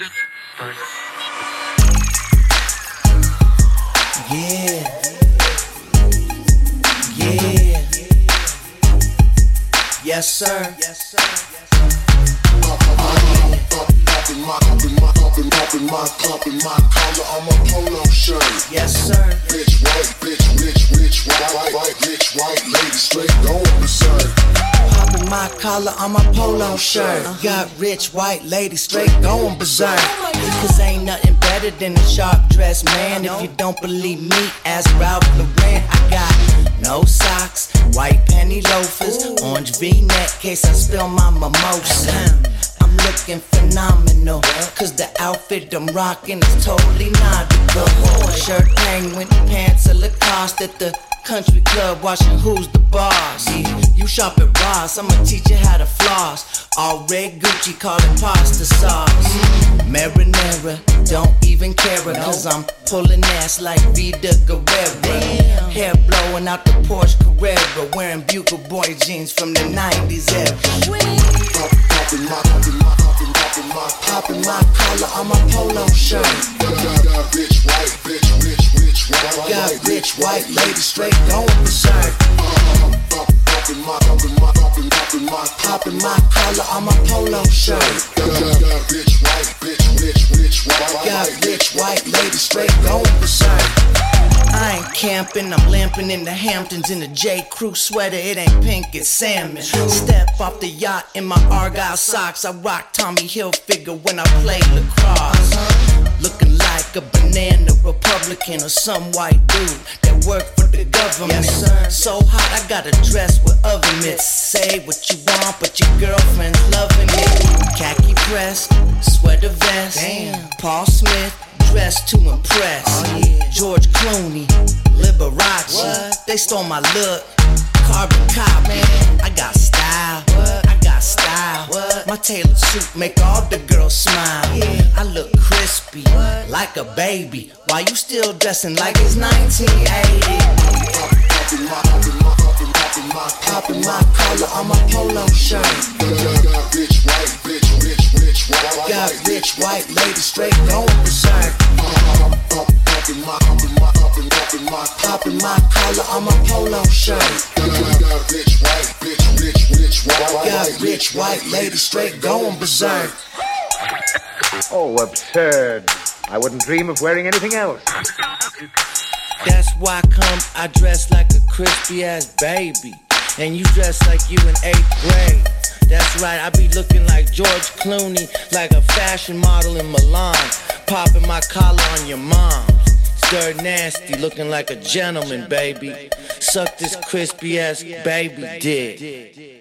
the first. Yeah. Yeah. Yes, sir. Yes, sir. Yes, sir. Bitch white, bitch rich, rich white, white, white, rich white lady straight going. My collar on my polo shirt. Got rich white lady straight going berserk. Cause ain't nothing better than a sharp dressed man. If you don't believe me, ask Ralph Lauren. I got no socks, white penny loafers, orange v-neck case I spill my mimosa. I'm looking phenomenal, cause the outfit I'm rocking is totally nautical. Shirt penguin, pants a Lacoste at the country club watching who's the boss. You shop at Ross, I'ma teach you how to floss. All red Gucci, call it pasta sauce. Marinara, don't even care cause I'm pulling ass like Vida Guerrera. Hair blowing out the Porsche Carrera, wearing Bugle Boy jeans from the 90s era. Pop, popping my, popping my, popping, my, Popping my collar on my polo shirt. got, got, rich white, bitch rich, rich white, Got rich white lady straight going berserk. Popping my collar on my polo shirt. got, rich white, bitch rich, rich white, white, Got rich white lady straight going berserk. I ain't camping, I'm lamping in the Hamptons in a J. Crew sweater. It ain't pink, it's salmon. Step off the yacht in my Argyle socks. I rock Tommy Hilfiger when I play lacrosse. Looking like a banana Republican or some white dude that work for the government. So hot, I gotta dress with oven mitts. Say what you want, but your girlfriend's loving it. Khaki press, sweater vest. Damn. Paul Smith, dressed to impress. Oh, yeah. George Clooney, Liberace. They stole my look. Carbon cop, man. I got style. I got style. My tailored suit make all the girls smile. I look crispy, like a baby. Why you still dressing like it's 1980? popping my, collar on my polo shirt. got, got, got white, bitch rich, rich white, Got rich white lady straight going berserk. pop, pop, popping my, popping my, popping, popping my, Popping my collar on my polo shirt. got, got, got white, bitch rich, rich white, white, Got white, rich white lady straight going berserk. Oh, absurd. I wouldn't dream of wearing anything else. That's why come I dress like a crispy ass baby. And you dress like you in eighth grade. That's right, I be looking like George Clooney, like a fashion model in Milan. Popping my collar on your mom. Dirt Nasty, looking like a gentleman, baby. Suck this crispy ass baby dick.